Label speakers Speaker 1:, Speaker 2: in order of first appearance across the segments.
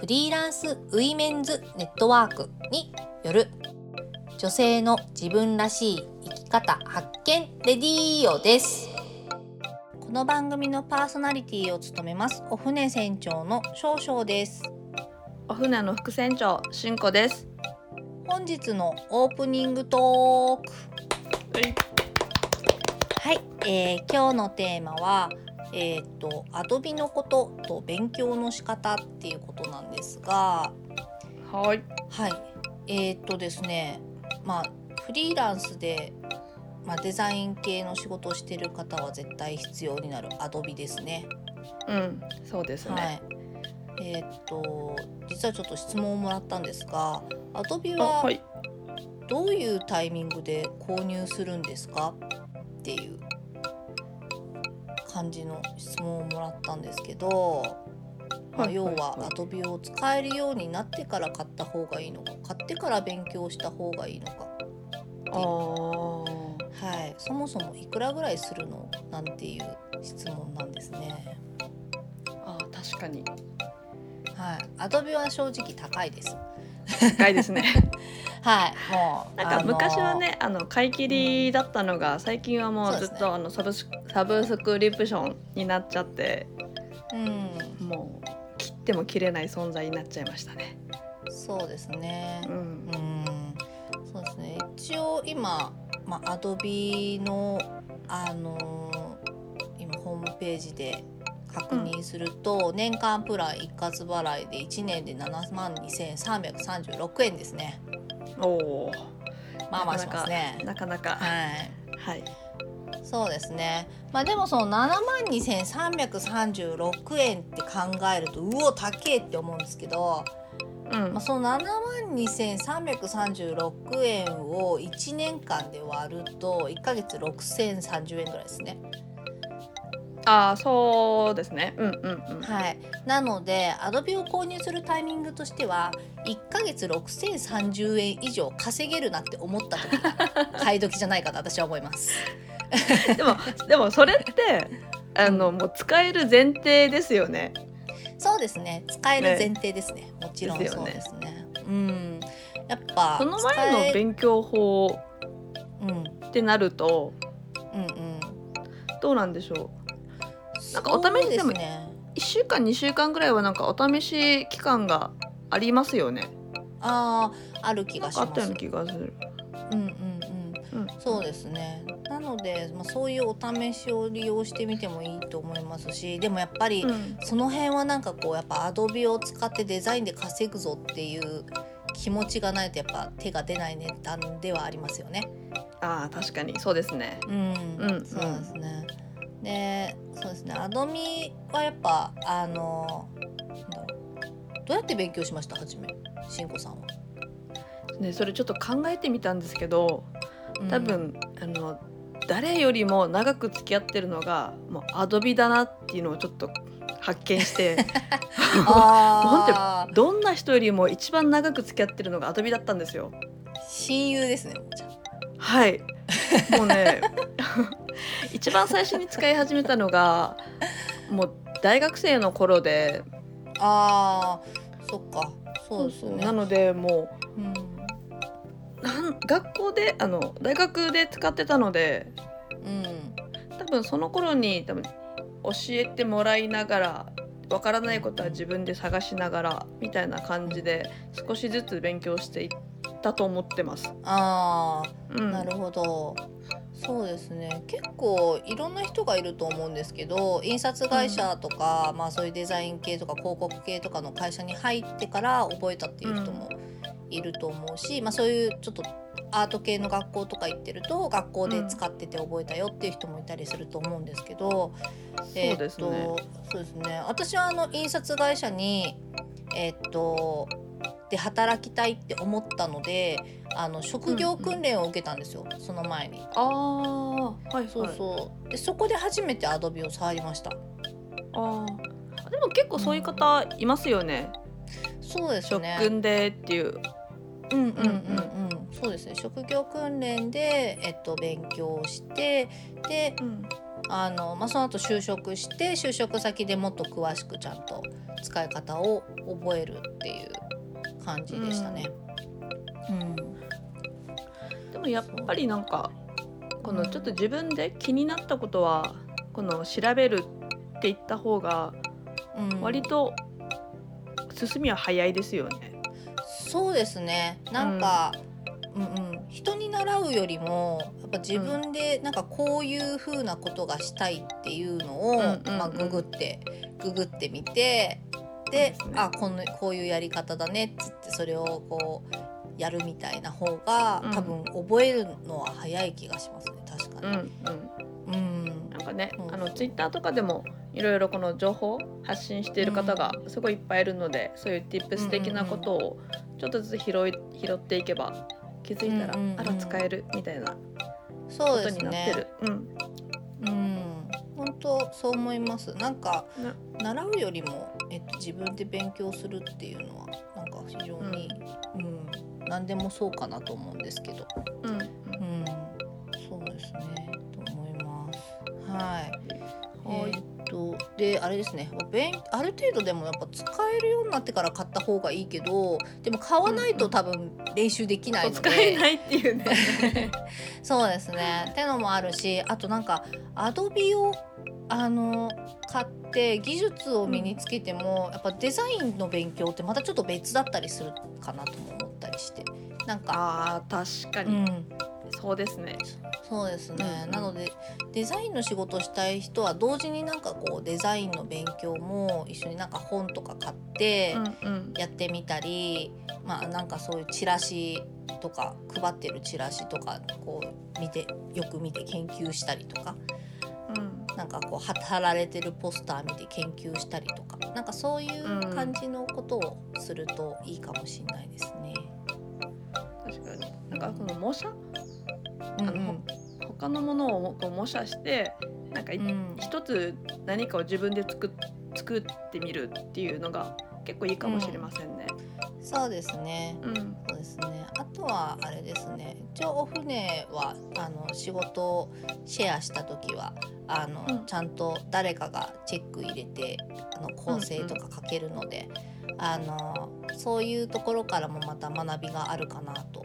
Speaker 1: フリーランスウィメンズネットワークによる女性の自分らしい生き方発見レディーオです。この番組のパーソナリティを務めます。お船船長の少々です。
Speaker 2: お船の副船長しんこです。
Speaker 1: 本日のオープニングトーク。はい、えー今日のテーマはえーっとアドビのことと勉強の仕方っていうことなんですが
Speaker 2: はい。
Speaker 1: はい。えーっとですねまあフリーランスで、まあ、デザイン系の仕事をしてる方は絶対必要になるアドビですね。
Speaker 2: うんそうですね、
Speaker 1: はい。えーっと実はちょっと質問をもらったんですがアドビ
Speaker 2: あ
Speaker 1: は
Speaker 2: はい。
Speaker 1: どういうタイミングで購入するんですかっていう感じの質問をもらったんですけど、まあ、
Speaker 2: はい
Speaker 1: 要はアドビを使えるようになってから買った方がいいのか買ってから勉強した方がいいのか、はい、そもそもいくらぐらいするの？なんていう質問なんですね。
Speaker 2: あー確かに。
Speaker 1: はい、アドビは正直高いです。
Speaker 2: 高いですね。
Speaker 1: はい、もう
Speaker 2: なんか昔はねあの買い切りだったのが最近はも
Speaker 1: そう
Speaker 2: ずっとあのサブスサブスクリプションになっちゃって
Speaker 1: あのー
Speaker 2: もう切っても切れない存在になっちゃいましたね。
Speaker 1: うん、そうですね。
Speaker 2: うん。
Speaker 1: うん。そうですね。一応今、まあ、アドビの、あのー今ホームページで確認すると、年間プラン一括払いで1年で7万2336円ですね。
Speaker 2: おお
Speaker 1: まあまあしますね。
Speaker 2: なかなか
Speaker 1: はい。
Speaker 2: はい。
Speaker 1: そうですね。まあでもその7万2336円って考えるとうお高えって思うんですけど、
Speaker 2: うん。
Speaker 1: まあ、その7万2336円を1年間で割ると1ヶ月6030円ぐらいですね。
Speaker 2: ああそうですね。うんうんうん。
Speaker 1: はい、なので Adobe を購入するタイミングとしては1ヶ月6030円以上稼げるなって思った時が買い時じゃないかと私は思います。
Speaker 2: でもでもそれってあのもう使える前提ですよね。
Speaker 1: そうですね。使える前提ですね。もちろんそう
Speaker 2: ですよね。
Speaker 1: ね。うん。やっぱ
Speaker 2: その前の勉強法
Speaker 1: うんうん。
Speaker 2: ってなると
Speaker 1: うん
Speaker 2: どうなんでしょなんかお試しでも
Speaker 1: そうすね
Speaker 2: う1週間2週間ぐらいはなんかお試し期間がありますよね。
Speaker 1: ああある気がします
Speaker 2: かあったような気がする。
Speaker 1: うんうんうん
Speaker 2: うん、
Speaker 1: そうですねなので、まあ、そういうお試しを利用してみてもいいと思いますしでもやっぱり、
Speaker 2: うん
Speaker 1: その辺はなんかこうやっぱアドビを使ってデザインで稼ぐぞっていう気持ちがないとやっぱ手が出ない値段ではありますよね。
Speaker 2: ああ確かにそうですね。
Speaker 1: うん、
Speaker 2: うん
Speaker 1: そうですね。で、そうですね。アドミはやっぱあのなんだろうどうやって勉強しました？初め、しんこさんは。
Speaker 2: ねそれちょっと考えてみたんですけど
Speaker 1: うん
Speaker 2: 多分、あの誰よりも長く付き合ってるのがもうアドビだなっていうのをちょっと発見して
Speaker 1: ああ、
Speaker 2: どんな人よりも一番長く付き合ってるのがアドビだったんですよ。
Speaker 1: 親友ですね。
Speaker 2: はい。もうね、一番最初に使い始めたのがもう大学生の頃で、
Speaker 1: あー、そっか。そうですよね。
Speaker 2: なのでも
Speaker 1: うん、
Speaker 2: うなん学校であの大学で使ってたので、
Speaker 1: うん、
Speaker 2: 多分その頃に多分教えてもらいながら。わからないことは自分で探しながらみたいな感じで少しずつ勉強していったと思ってます。
Speaker 1: あー。
Speaker 2: うん、
Speaker 1: なるほど。そうですね。結構いろんな人がいると思うんですけど印刷会社とか、まあそういうデザイン系とか広告系とかの会社に入ってから覚えたっていう人もいると思うし、まあそういうちょっとアート系の学校とか行ってると学校で使ってて覚えたよっていう人もいたりすると思うんですけど、
Speaker 2: そうですね。
Speaker 1: えーっとそうですね。私はあの印刷会社にえっとで働きたいって思ったのであの職業訓練を受けたんですよ、その前に。
Speaker 2: ああはい
Speaker 1: そうそうでそこで初めてアドビを触りました。
Speaker 2: ああでも結構そういう方いますよね。
Speaker 1: そうです
Speaker 2: 職
Speaker 1: ね。
Speaker 2: 訓でっていう。
Speaker 1: うんうんうんうん。そうですね。職業訓練でえっと勉強してで
Speaker 2: うん
Speaker 1: あのまあその後就職して就職先でもっと詳しくちゃんと使い方を覚えるっていう感じでしたね。うん。
Speaker 2: でもやっぱりなんかこのちょっと自分で気になったことはこの調べるって言った方が
Speaker 1: うん。
Speaker 2: 割と進みは早いですよね。
Speaker 1: そうですね。なんか、うん。うん、人に習うよりもやっぱ自分でなんかこういう風なことがしたいっていうのを、
Speaker 2: うんうんうん。
Speaker 1: まあ、ググってググってみてであこのこういうやり方だねっつってそれをこうやるみたいな方が、
Speaker 2: うん。
Speaker 1: 多分覚えるのは早い気がしますね確か
Speaker 2: うんうん、
Speaker 1: に。うん。
Speaker 2: なんかね、
Speaker 1: うん
Speaker 2: あのツイッターとかでもいろいろこの情報発信している方がすごいいっぱいいるので、そういう tips 的なことをちょっとずつ拾い拾っていけば気づいたら、
Speaker 1: うんうんうん。
Speaker 2: あら使えるみたいな
Speaker 1: そ
Speaker 2: ことになってる。うん。
Speaker 1: うん、本当そう思います。なんか
Speaker 2: な
Speaker 1: 習うよりも、えっと、自分で勉強するっていうのはなんか非常に、うん何でもそうかなと思うんですけど、
Speaker 2: うんうん
Speaker 1: うん、そうですねと思います。はい。
Speaker 2: はい
Speaker 1: えーっとであれですね勉ある程度でもやっぱ使えるようになってから買った方がいいけどでも買わないと多分練習できないので、
Speaker 2: 使えないっていうね。
Speaker 1: そうですね。ってのもあるしあとなんかアドビをあの買って技術を身につけても、やっぱデザインの勉強ってまたちょっと別だったりするかなとも思ったりして。なんか、
Speaker 2: あー確かに、
Speaker 1: うん、
Speaker 2: そうですね。
Speaker 1: そうですね、
Speaker 2: うん
Speaker 1: なのでデザインの仕事したい人は同時になんかこうデザインの勉強も一緒になんか本とか買って
Speaker 2: うんうん。
Speaker 1: やってみたり、まあなんかそういうチラシとか配ってるチラシとかこう見てよく見て研究したりとか
Speaker 2: うん。
Speaker 1: なんかこう貼貼られてるポスター見て研究したりとかなんかそういう感じのことをするといいかもしれないですね。
Speaker 2: 確かこの模写？
Speaker 1: うん
Speaker 2: あの他のものをこう模写してなんかい
Speaker 1: うん
Speaker 2: 一つ何かを自分で作っ作ってみるっていうのが結構いいかもしれませんね。
Speaker 1: そうですね。
Speaker 2: うん、
Speaker 1: そうですね。あとはあれですね。一応お船はあの仕事をシェアした時はあの、
Speaker 2: うん
Speaker 1: ちゃんと誰かがチェック入れてあの構成とか書けるので、あのそういうところからもまた学びがあるかなと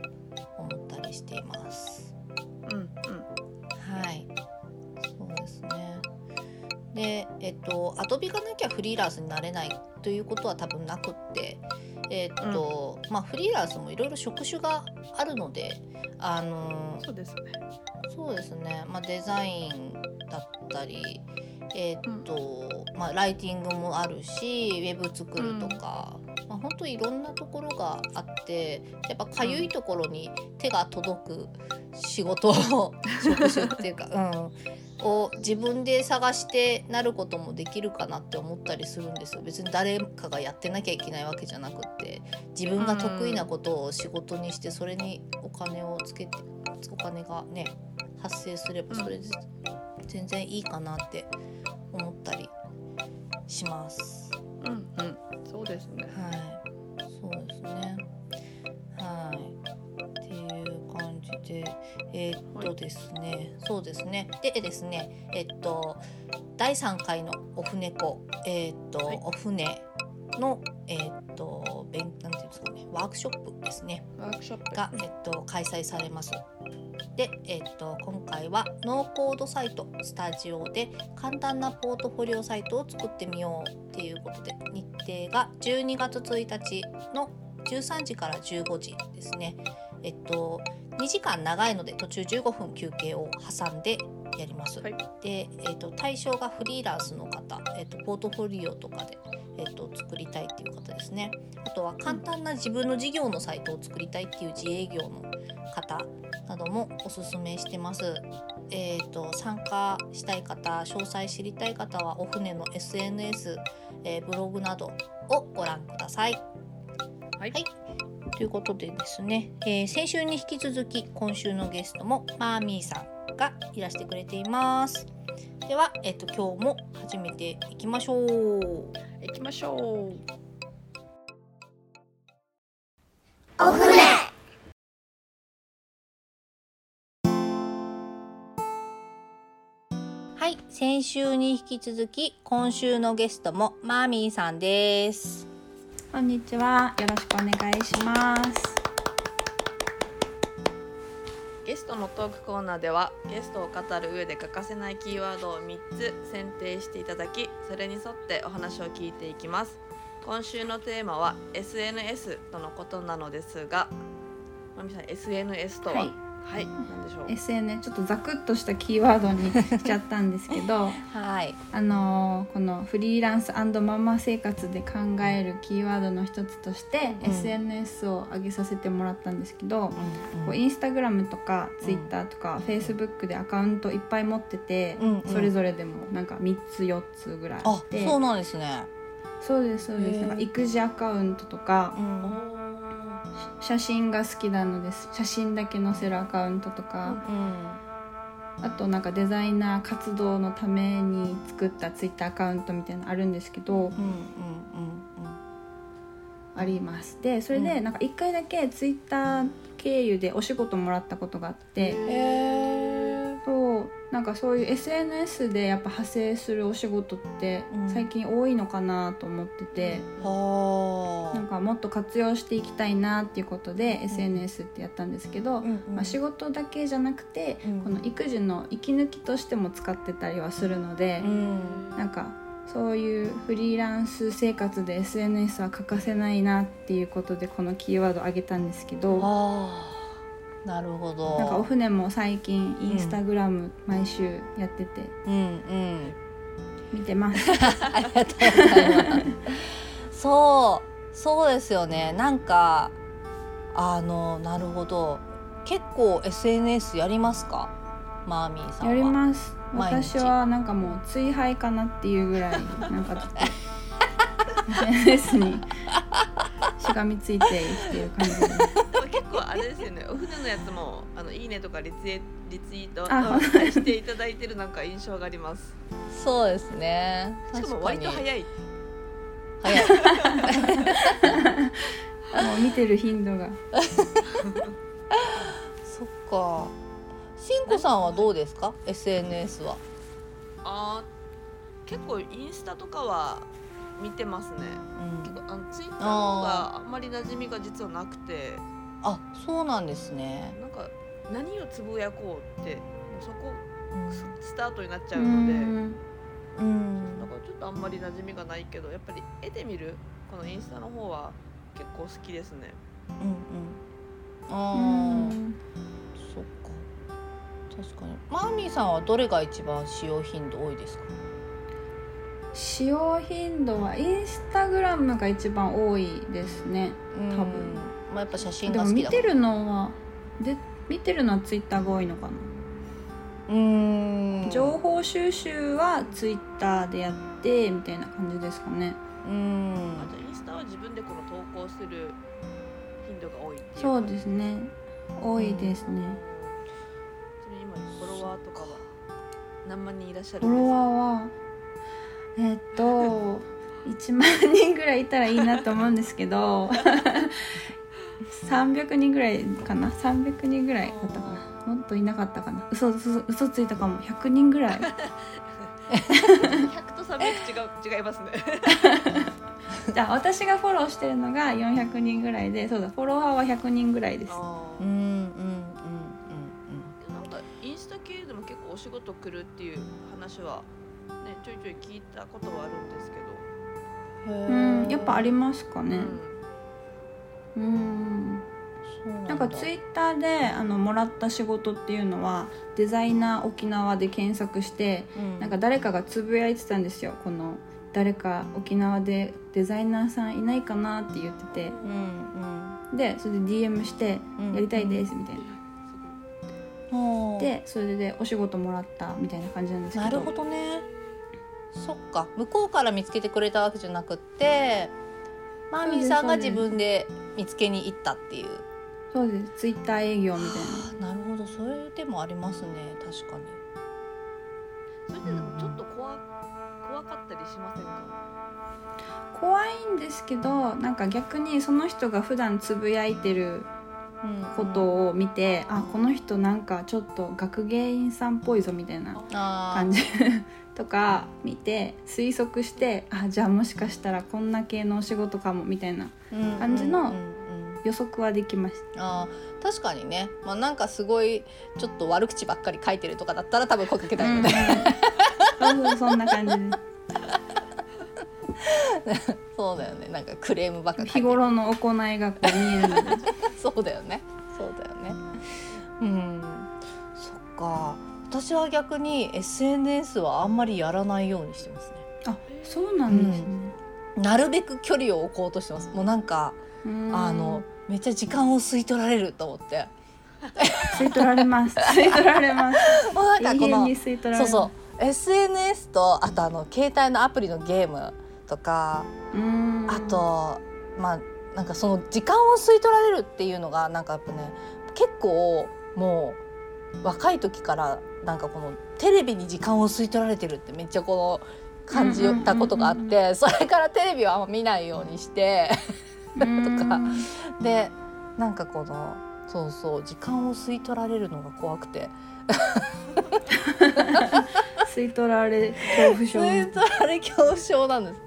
Speaker 1: しています。
Speaker 2: うん、うん、
Speaker 1: はい。そうですね。で、えっと、アドビがなきゃフリーランスになれないということは多分なくって、えっと、まあフリーランスもいろいろ職種があるので、あの
Speaker 2: そうですね。
Speaker 1: そうですね、まあ、デザインだったり、えっとまあ、ライティングもあるしウェブ作るとか、まあ、本当いろんなところがあってやっぱかゆいところに手が届く仕事を 職種っていうか、うん、を自分で探してなることもできるかなって思ったりするんですよ。別に誰かがやってなきゃいけないわけじゃなくって自分が得意なことを仕事にしてそれにお金をつけてお金がね発生すればそれで全然いいかなって思ったりします。
Speaker 2: うん、うん、そうですね。
Speaker 1: はい、そうですね。はい。っていう感じで、えーっとですね、そうですね。でですね、えっと第3回のお船子、えーっと、
Speaker 2: はい
Speaker 1: お船のえーっと勉なんていうんですかね、ワークショップですね。
Speaker 2: ワークショップ
Speaker 1: が、えっと、開催されます。で、えっと、今回はノーコードサイトスタジオで簡単なポートフォリオサイトを作ってみようっていうことで日程が12月1日の13時から15時ですね。えっと2時間長いので途中15分休憩を挟んでやります。
Speaker 2: はい
Speaker 1: で、えっと対象がフリーランスの方、えっとポートフォリオとかで、えっと作りたいっていう方ですね。あとは簡単な自分の事業のサイトを作りたいっていう自営業の方などもおすすめしてます。えー、と参加したい方詳細知りたい方はお船の SNS、えーブログなどをご覧ください。
Speaker 2: はい
Speaker 1: はいということでですね、えー先週に引き続き今週のゲストもマーミーさんがいらしてくれています。では、えっと今日も始めていきましょう。
Speaker 2: 行きましょう
Speaker 1: 先週に引き続き今週のゲストもマーミーさんです。
Speaker 3: こんにちは。よろしくお願いします。
Speaker 2: ゲストのトークコーナーではゲストを語る上で欠かせないキーワードを3つ選定していただきそれに沿ってお話を聞いていきます。今週のテーマは SNS とのことなのですがまみさん SNS とは？
Speaker 3: はい
Speaker 2: はい、何でしょう。
Speaker 3: SNS ちょっとザクッとしたキーワードにしちゃったんですけど
Speaker 1: はい、
Speaker 3: あのーこのフリーランスママ生活で考えるキーワードの一つとして、
Speaker 1: うん。
Speaker 3: SNS を上げさせてもらったんですけど、
Speaker 1: うん
Speaker 3: こうインスタグラムとかツイッターとか、フェイスブックでアカウントいっぱい持ってて、
Speaker 1: うんうん。
Speaker 3: それぞれでもなんか3つ4つぐらいあ
Speaker 1: あ
Speaker 3: っ、て。
Speaker 1: そうなんですね。
Speaker 3: そうですそうです。なんか育児アカウントとか
Speaker 1: う、ん、
Speaker 3: 写真が好きなのです。写真だけ載せるアカウントとか、あとなんかデザイナー活動のために作ったツイッターアカウントみたいなのあるんですけど。
Speaker 1: うん、うん、うん、
Speaker 3: あります。でそれ
Speaker 1: うん。
Speaker 3: でなんか1回だけツイッター経由でお仕事もらったことがあって。
Speaker 1: うん。へえ。
Speaker 3: なんかそういう SNS でやっぱ派生するお仕事って
Speaker 1: うん
Speaker 3: 最近多いのかなと思ってて、
Speaker 1: はあ。
Speaker 3: なんかもっと活用していきたいなっていうことで SNS ってやったんですけど、
Speaker 1: うんうん
Speaker 3: まあ、仕事だけじゃなくて、
Speaker 1: うん
Speaker 3: この育児の息抜きとしても使ってたりはするので、
Speaker 1: うん。
Speaker 3: なんかそういうフリーランス生活で SNS は欠かせないなっていうことでこのキーワードを挙げたんですけど。
Speaker 1: なるほど。
Speaker 3: なんかお船も最近インスタグラム毎週やってて
Speaker 1: うん、うん。
Speaker 3: 見てます。
Speaker 1: ありがとうございます。そう、そうですよね。なんか、あの、なるほど。結構 SNS やりますか？マーミーさんは。
Speaker 3: やります私はなんかもう追廃かなっていうぐらいなんか SNS にしがみついて生きてる感じで
Speaker 2: 構あれですよねお船のやつもあのいいねとかリツイリツイートしていただいてるなんか印象があります
Speaker 1: そうですね。
Speaker 2: しかも割と
Speaker 1: い。
Speaker 2: 早い
Speaker 1: 早い。
Speaker 3: もう見てる頻度が
Speaker 1: そっか。しんこさんはどうですか？SNS は。
Speaker 2: あー結構インスタとかは見てますね
Speaker 1: うん
Speaker 2: 結構あのツイッターの方があんまり馴染みが実はなくて
Speaker 1: あ、そうなんですね。
Speaker 2: なんか何をつぶやこうってそこ
Speaker 1: うん
Speaker 2: スタートになっちゃ
Speaker 3: う
Speaker 2: うので
Speaker 3: ん
Speaker 1: うん
Speaker 2: だからちょっとあんまり馴染みがないけどやっぱり絵で見るこのインスタの方は結構好きですね
Speaker 1: うんうん。
Speaker 3: う
Speaker 1: ああ。
Speaker 3: ん
Speaker 1: そっか。確かに。マーミーさんはどれが一番使用頻度多いですか？
Speaker 3: 使用頻度はインスタグラムが一番多いですね多分
Speaker 1: まあやっぱ写真
Speaker 3: で
Speaker 1: が好きだ
Speaker 3: 見てるのはで見てるのはツイッターが多いのかな、
Speaker 1: うーん。
Speaker 3: 情報収集はツイッターでやってみたいな感じですかね。
Speaker 1: うん。
Speaker 2: あ。じゃあインスタは自分でこの投稿する頻度が多いっていう
Speaker 3: そうですね。多いですね、
Speaker 2: それ今フォロワーとかは何万人いらっしゃる
Speaker 3: フォロワーはえっと1万人ぐらいいたらいいなと思うんですけど 300人ぐらいかな。300人ぐらいだったかな。もっといなかったかな。嘘嘘嘘ついたかも。100人ぐらい。
Speaker 2: 100と300違う違いますね。
Speaker 3: じゃあ私がフォローしてるのが400人ぐらいでそうだフォロワーは100人ぐらいです。
Speaker 2: あ
Speaker 1: うんうんうんうん
Speaker 2: ーなんかインスタ系でも結構お仕事来るっていう話はねちょいちょい聞いたことはあるんですけど。
Speaker 1: うん。
Speaker 3: うんやっぱありますかね。
Speaker 2: うん
Speaker 3: うん。
Speaker 1: なん
Speaker 3: かツイッターであのもらった仕事っていうのはデザイナー沖縄で検索して
Speaker 1: うん。
Speaker 3: なんか誰かがつぶやいてたんですよ。この誰か沖縄でデザイナーさんいないかなって言ってて。
Speaker 1: うん
Speaker 3: でそれで DM して
Speaker 1: うん。
Speaker 3: やりたいですみたいな、
Speaker 1: うん。
Speaker 3: でそれでお仕事もらったみたいな感じなんですけど。
Speaker 1: なるほどね。そっか。向こうから見つけてくれたわけじゃなくってマーミーさんが自分で見つけに行ったっていう。
Speaker 3: そうです。ツイッター営業みたい
Speaker 1: な。なるほど。そういう手もありますね。確かに。
Speaker 2: それででもちょっと怖怖かったりしませんか？
Speaker 3: 怖いんですけどなんか逆にその人が普段つぶやいてることを見て、うんうん、あこの人なんかちょっと学芸員さんっぽいぞみたいな感じとか見て推測してあじゃあもしかしたらこんな系のお仕事かもみたいな感じの予測はできました。
Speaker 1: あ確かにね、まあ、なんかすごいちょっと悪口ばっかり書いてるとかだったら多分声かけたいよね。
Speaker 3: うん、そんな感じです。
Speaker 1: そうだよね。なんかクレームばっか
Speaker 3: 日頃の行いがこう見えるので。
Speaker 1: そうだよね。そうだよね。うん。そっか私は逆に SNS はあんまりやらないようにしてますね。
Speaker 3: あそうなんですね、
Speaker 1: うん、なるべく距離を置こうとしてます。もうなんかあのめっちゃ時間を吸い取られると思って。
Speaker 3: 吸い取られます。吸い取られます。もうなんかこの
Speaker 1: そうそう。SNS とあとあの携帯のアプリのゲームとかあとまあなんかその時間を吸い取られるっていうのがなんかやっぱね結構もう若い時からなんかこのテレビに時間を吸い取られてるってめっちゃこの感じたことがあってそれからテレビはあんま見ないようにしてとか。でなんかこのそうそう時間を吸い取られるのが怖くて。
Speaker 3: 吸い取られ恐怖症
Speaker 1: 吸い取られ恐怖症なんです。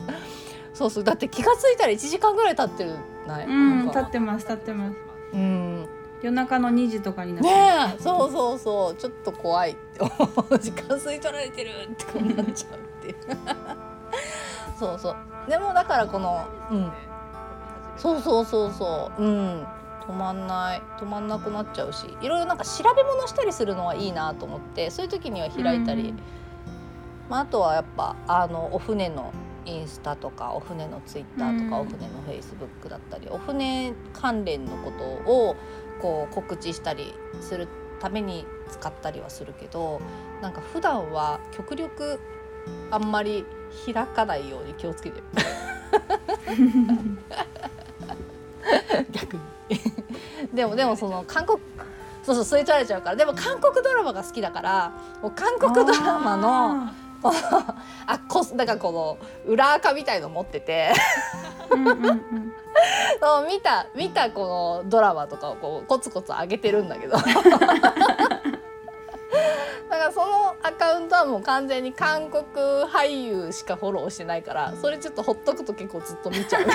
Speaker 1: そうそうだって気が付いたら1時間ぐらい経ってるない、う
Speaker 3: ん経ってます経ってます。うん夜中の2時とかになって。
Speaker 1: ねそうそうそう。ちょっと怖い。時間吸い取られてるって思っちゃうっていう。そうそう。でもだからこのうん。そうそうそうそう。うん。止まんない。止まんなくなっちゃうし。いろいろなんか調べ物したりするのはいいなと思ってそういう時には開いたり、うん、まあ、あとはやっぱあのお船のインスタとかお船のツイッターとか、お船のフェイスブックだったりお船関連のことをこう告知したりするために使ったりはするけどなんか普段は極力あんまり開かないように気をつけてる。逆に。でもでもその韓国そうそう吸い取られちゃうから。でも韓国ドラマが好きだからもう韓国ドラマのあ こだからこの裏垢みたいの持ってて。うんうん、うん、見た見たこのドラマとかをこうコツコツ上げてるんだけど だからそのアカウントはもう完全に韓国俳優しかフォローしてないからそれちょっとほっとくと結構ずっと見ちゃう。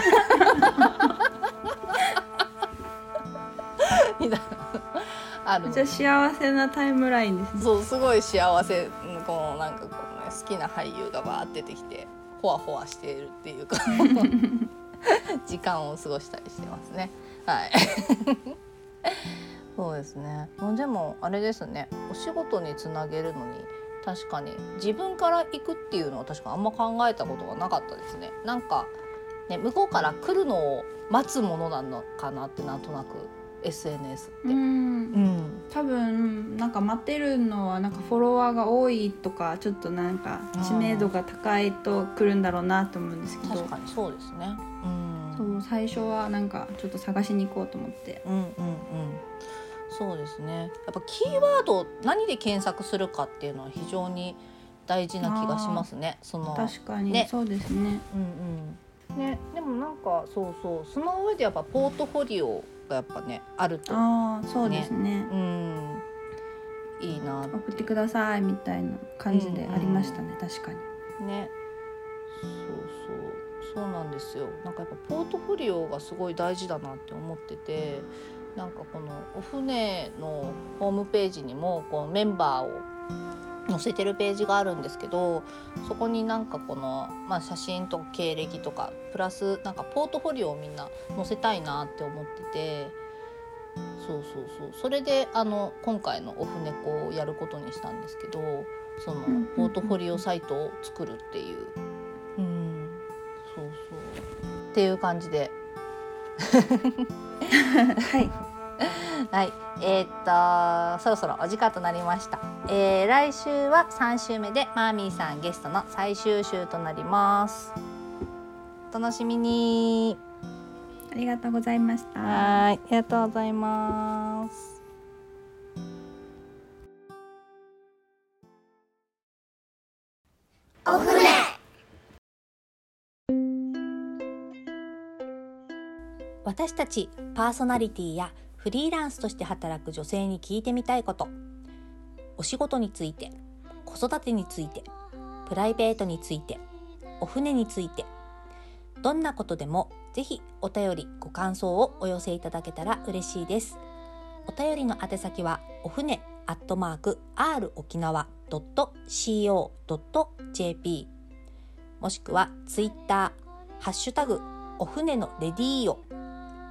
Speaker 1: みたいな。
Speaker 3: あるじゃ幸せなタイムラインです、
Speaker 1: ね、そうすごい幸せこのなんかこう、ね、好きな俳優がバーって出てきてほわほわしているっていうか 時間を過ごしたりしてますね。はい。そうですね。でもあれですね。お仕事につなげるのに確かに自分から行くっていうのは確かあんま考えたことがなかったですね。なんかね向こうから来るのを待つものなのかなってなんとなく SNS って。うん、
Speaker 3: うん、多分なんか待ってるのはなんかフォロワーが多いとかちょっとなんか知名度が高いと来るんだろうなと思うんですけど。
Speaker 1: 確かにそうですね、
Speaker 3: うん、そう最初はなんかちょっと探しに行こうと思って。うんうんうん。
Speaker 1: そうですね。やっぱキーワード何で検索するかっていうのは非常に大事な気がしますね。その
Speaker 3: 確かに、ね、そうですね。
Speaker 1: うんうん。ね、でもなんかそうそう。その上でやっぱポートフォリオがやっぱねあると、ね、あ
Speaker 3: そうですね。
Speaker 1: うん。いいな。
Speaker 3: 送ってくださいみたいな感じでありましたね、うんうん、確か
Speaker 1: に。ね。そうそう。そうなんですよ。なんかやっぱポートフォリオがすごい大事だなって思っててなんかこのお船のホームページにもこうメンバーを載せてるページがあるんですけどそこになんかこの、まあ、写真とか経歴とかプラスなんかポートフォリオをみんな載せたいなって思っててそうそうそう。それであの今回のオフネコをやることにしたんですけどそのポートフォリオサイトを作るっていう、うん、そうそう。っていう感じで。
Speaker 3: はい
Speaker 1: はい、えー、っとそろそろお時間となりました。えー、来週は3週目でマーミーさんゲストの最終週となります。お楽しみに。
Speaker 3: ありがとうございました。
Speaker 1: はい、ありがとうございます。お船私たちパーソナリティやフリーランスとして働く女性に聞いてみたいこと。お仕事について子育てについてプライベートについてお船について。どんなことでもぜひお便りご感想をお寄せいただけたら嬉しいです。お便りの宛先はお船アットマーク r 沖縄 .co.jp もしくはツイッターハッシュタグお船のレディーオ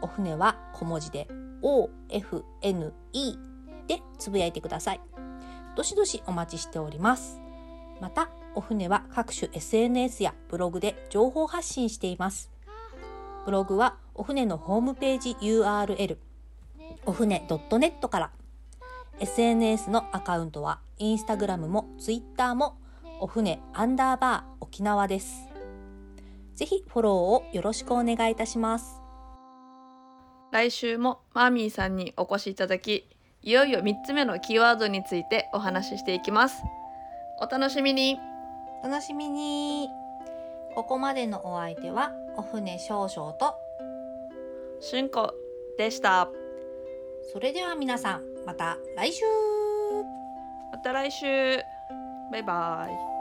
Speaker 1: お船は小文字で OFNE でつぶやいてください。どしどしお待ちしております。また、お船は各種 SNS やブログで情報発信しています。ブログはお船のホームページ URL お船 .net から SNS のアカウントはインスタグラムもツイッターもお船アンダーバー沖縄です。ぜひフォローをよろしくお願いいたします。
Speaker 2: 来週もマーミーさんにお越しいただきいよいよ3つ目のキーワードについてお話ししていきます。お楽しみに。
Speaker 1: 楽しみに。ここまでのお相手はお船少々と
Speaker 2: しゅんこでした。
Speaker 1: それでは皆さんまた来週。
Speaker 2: また来週。バイバイ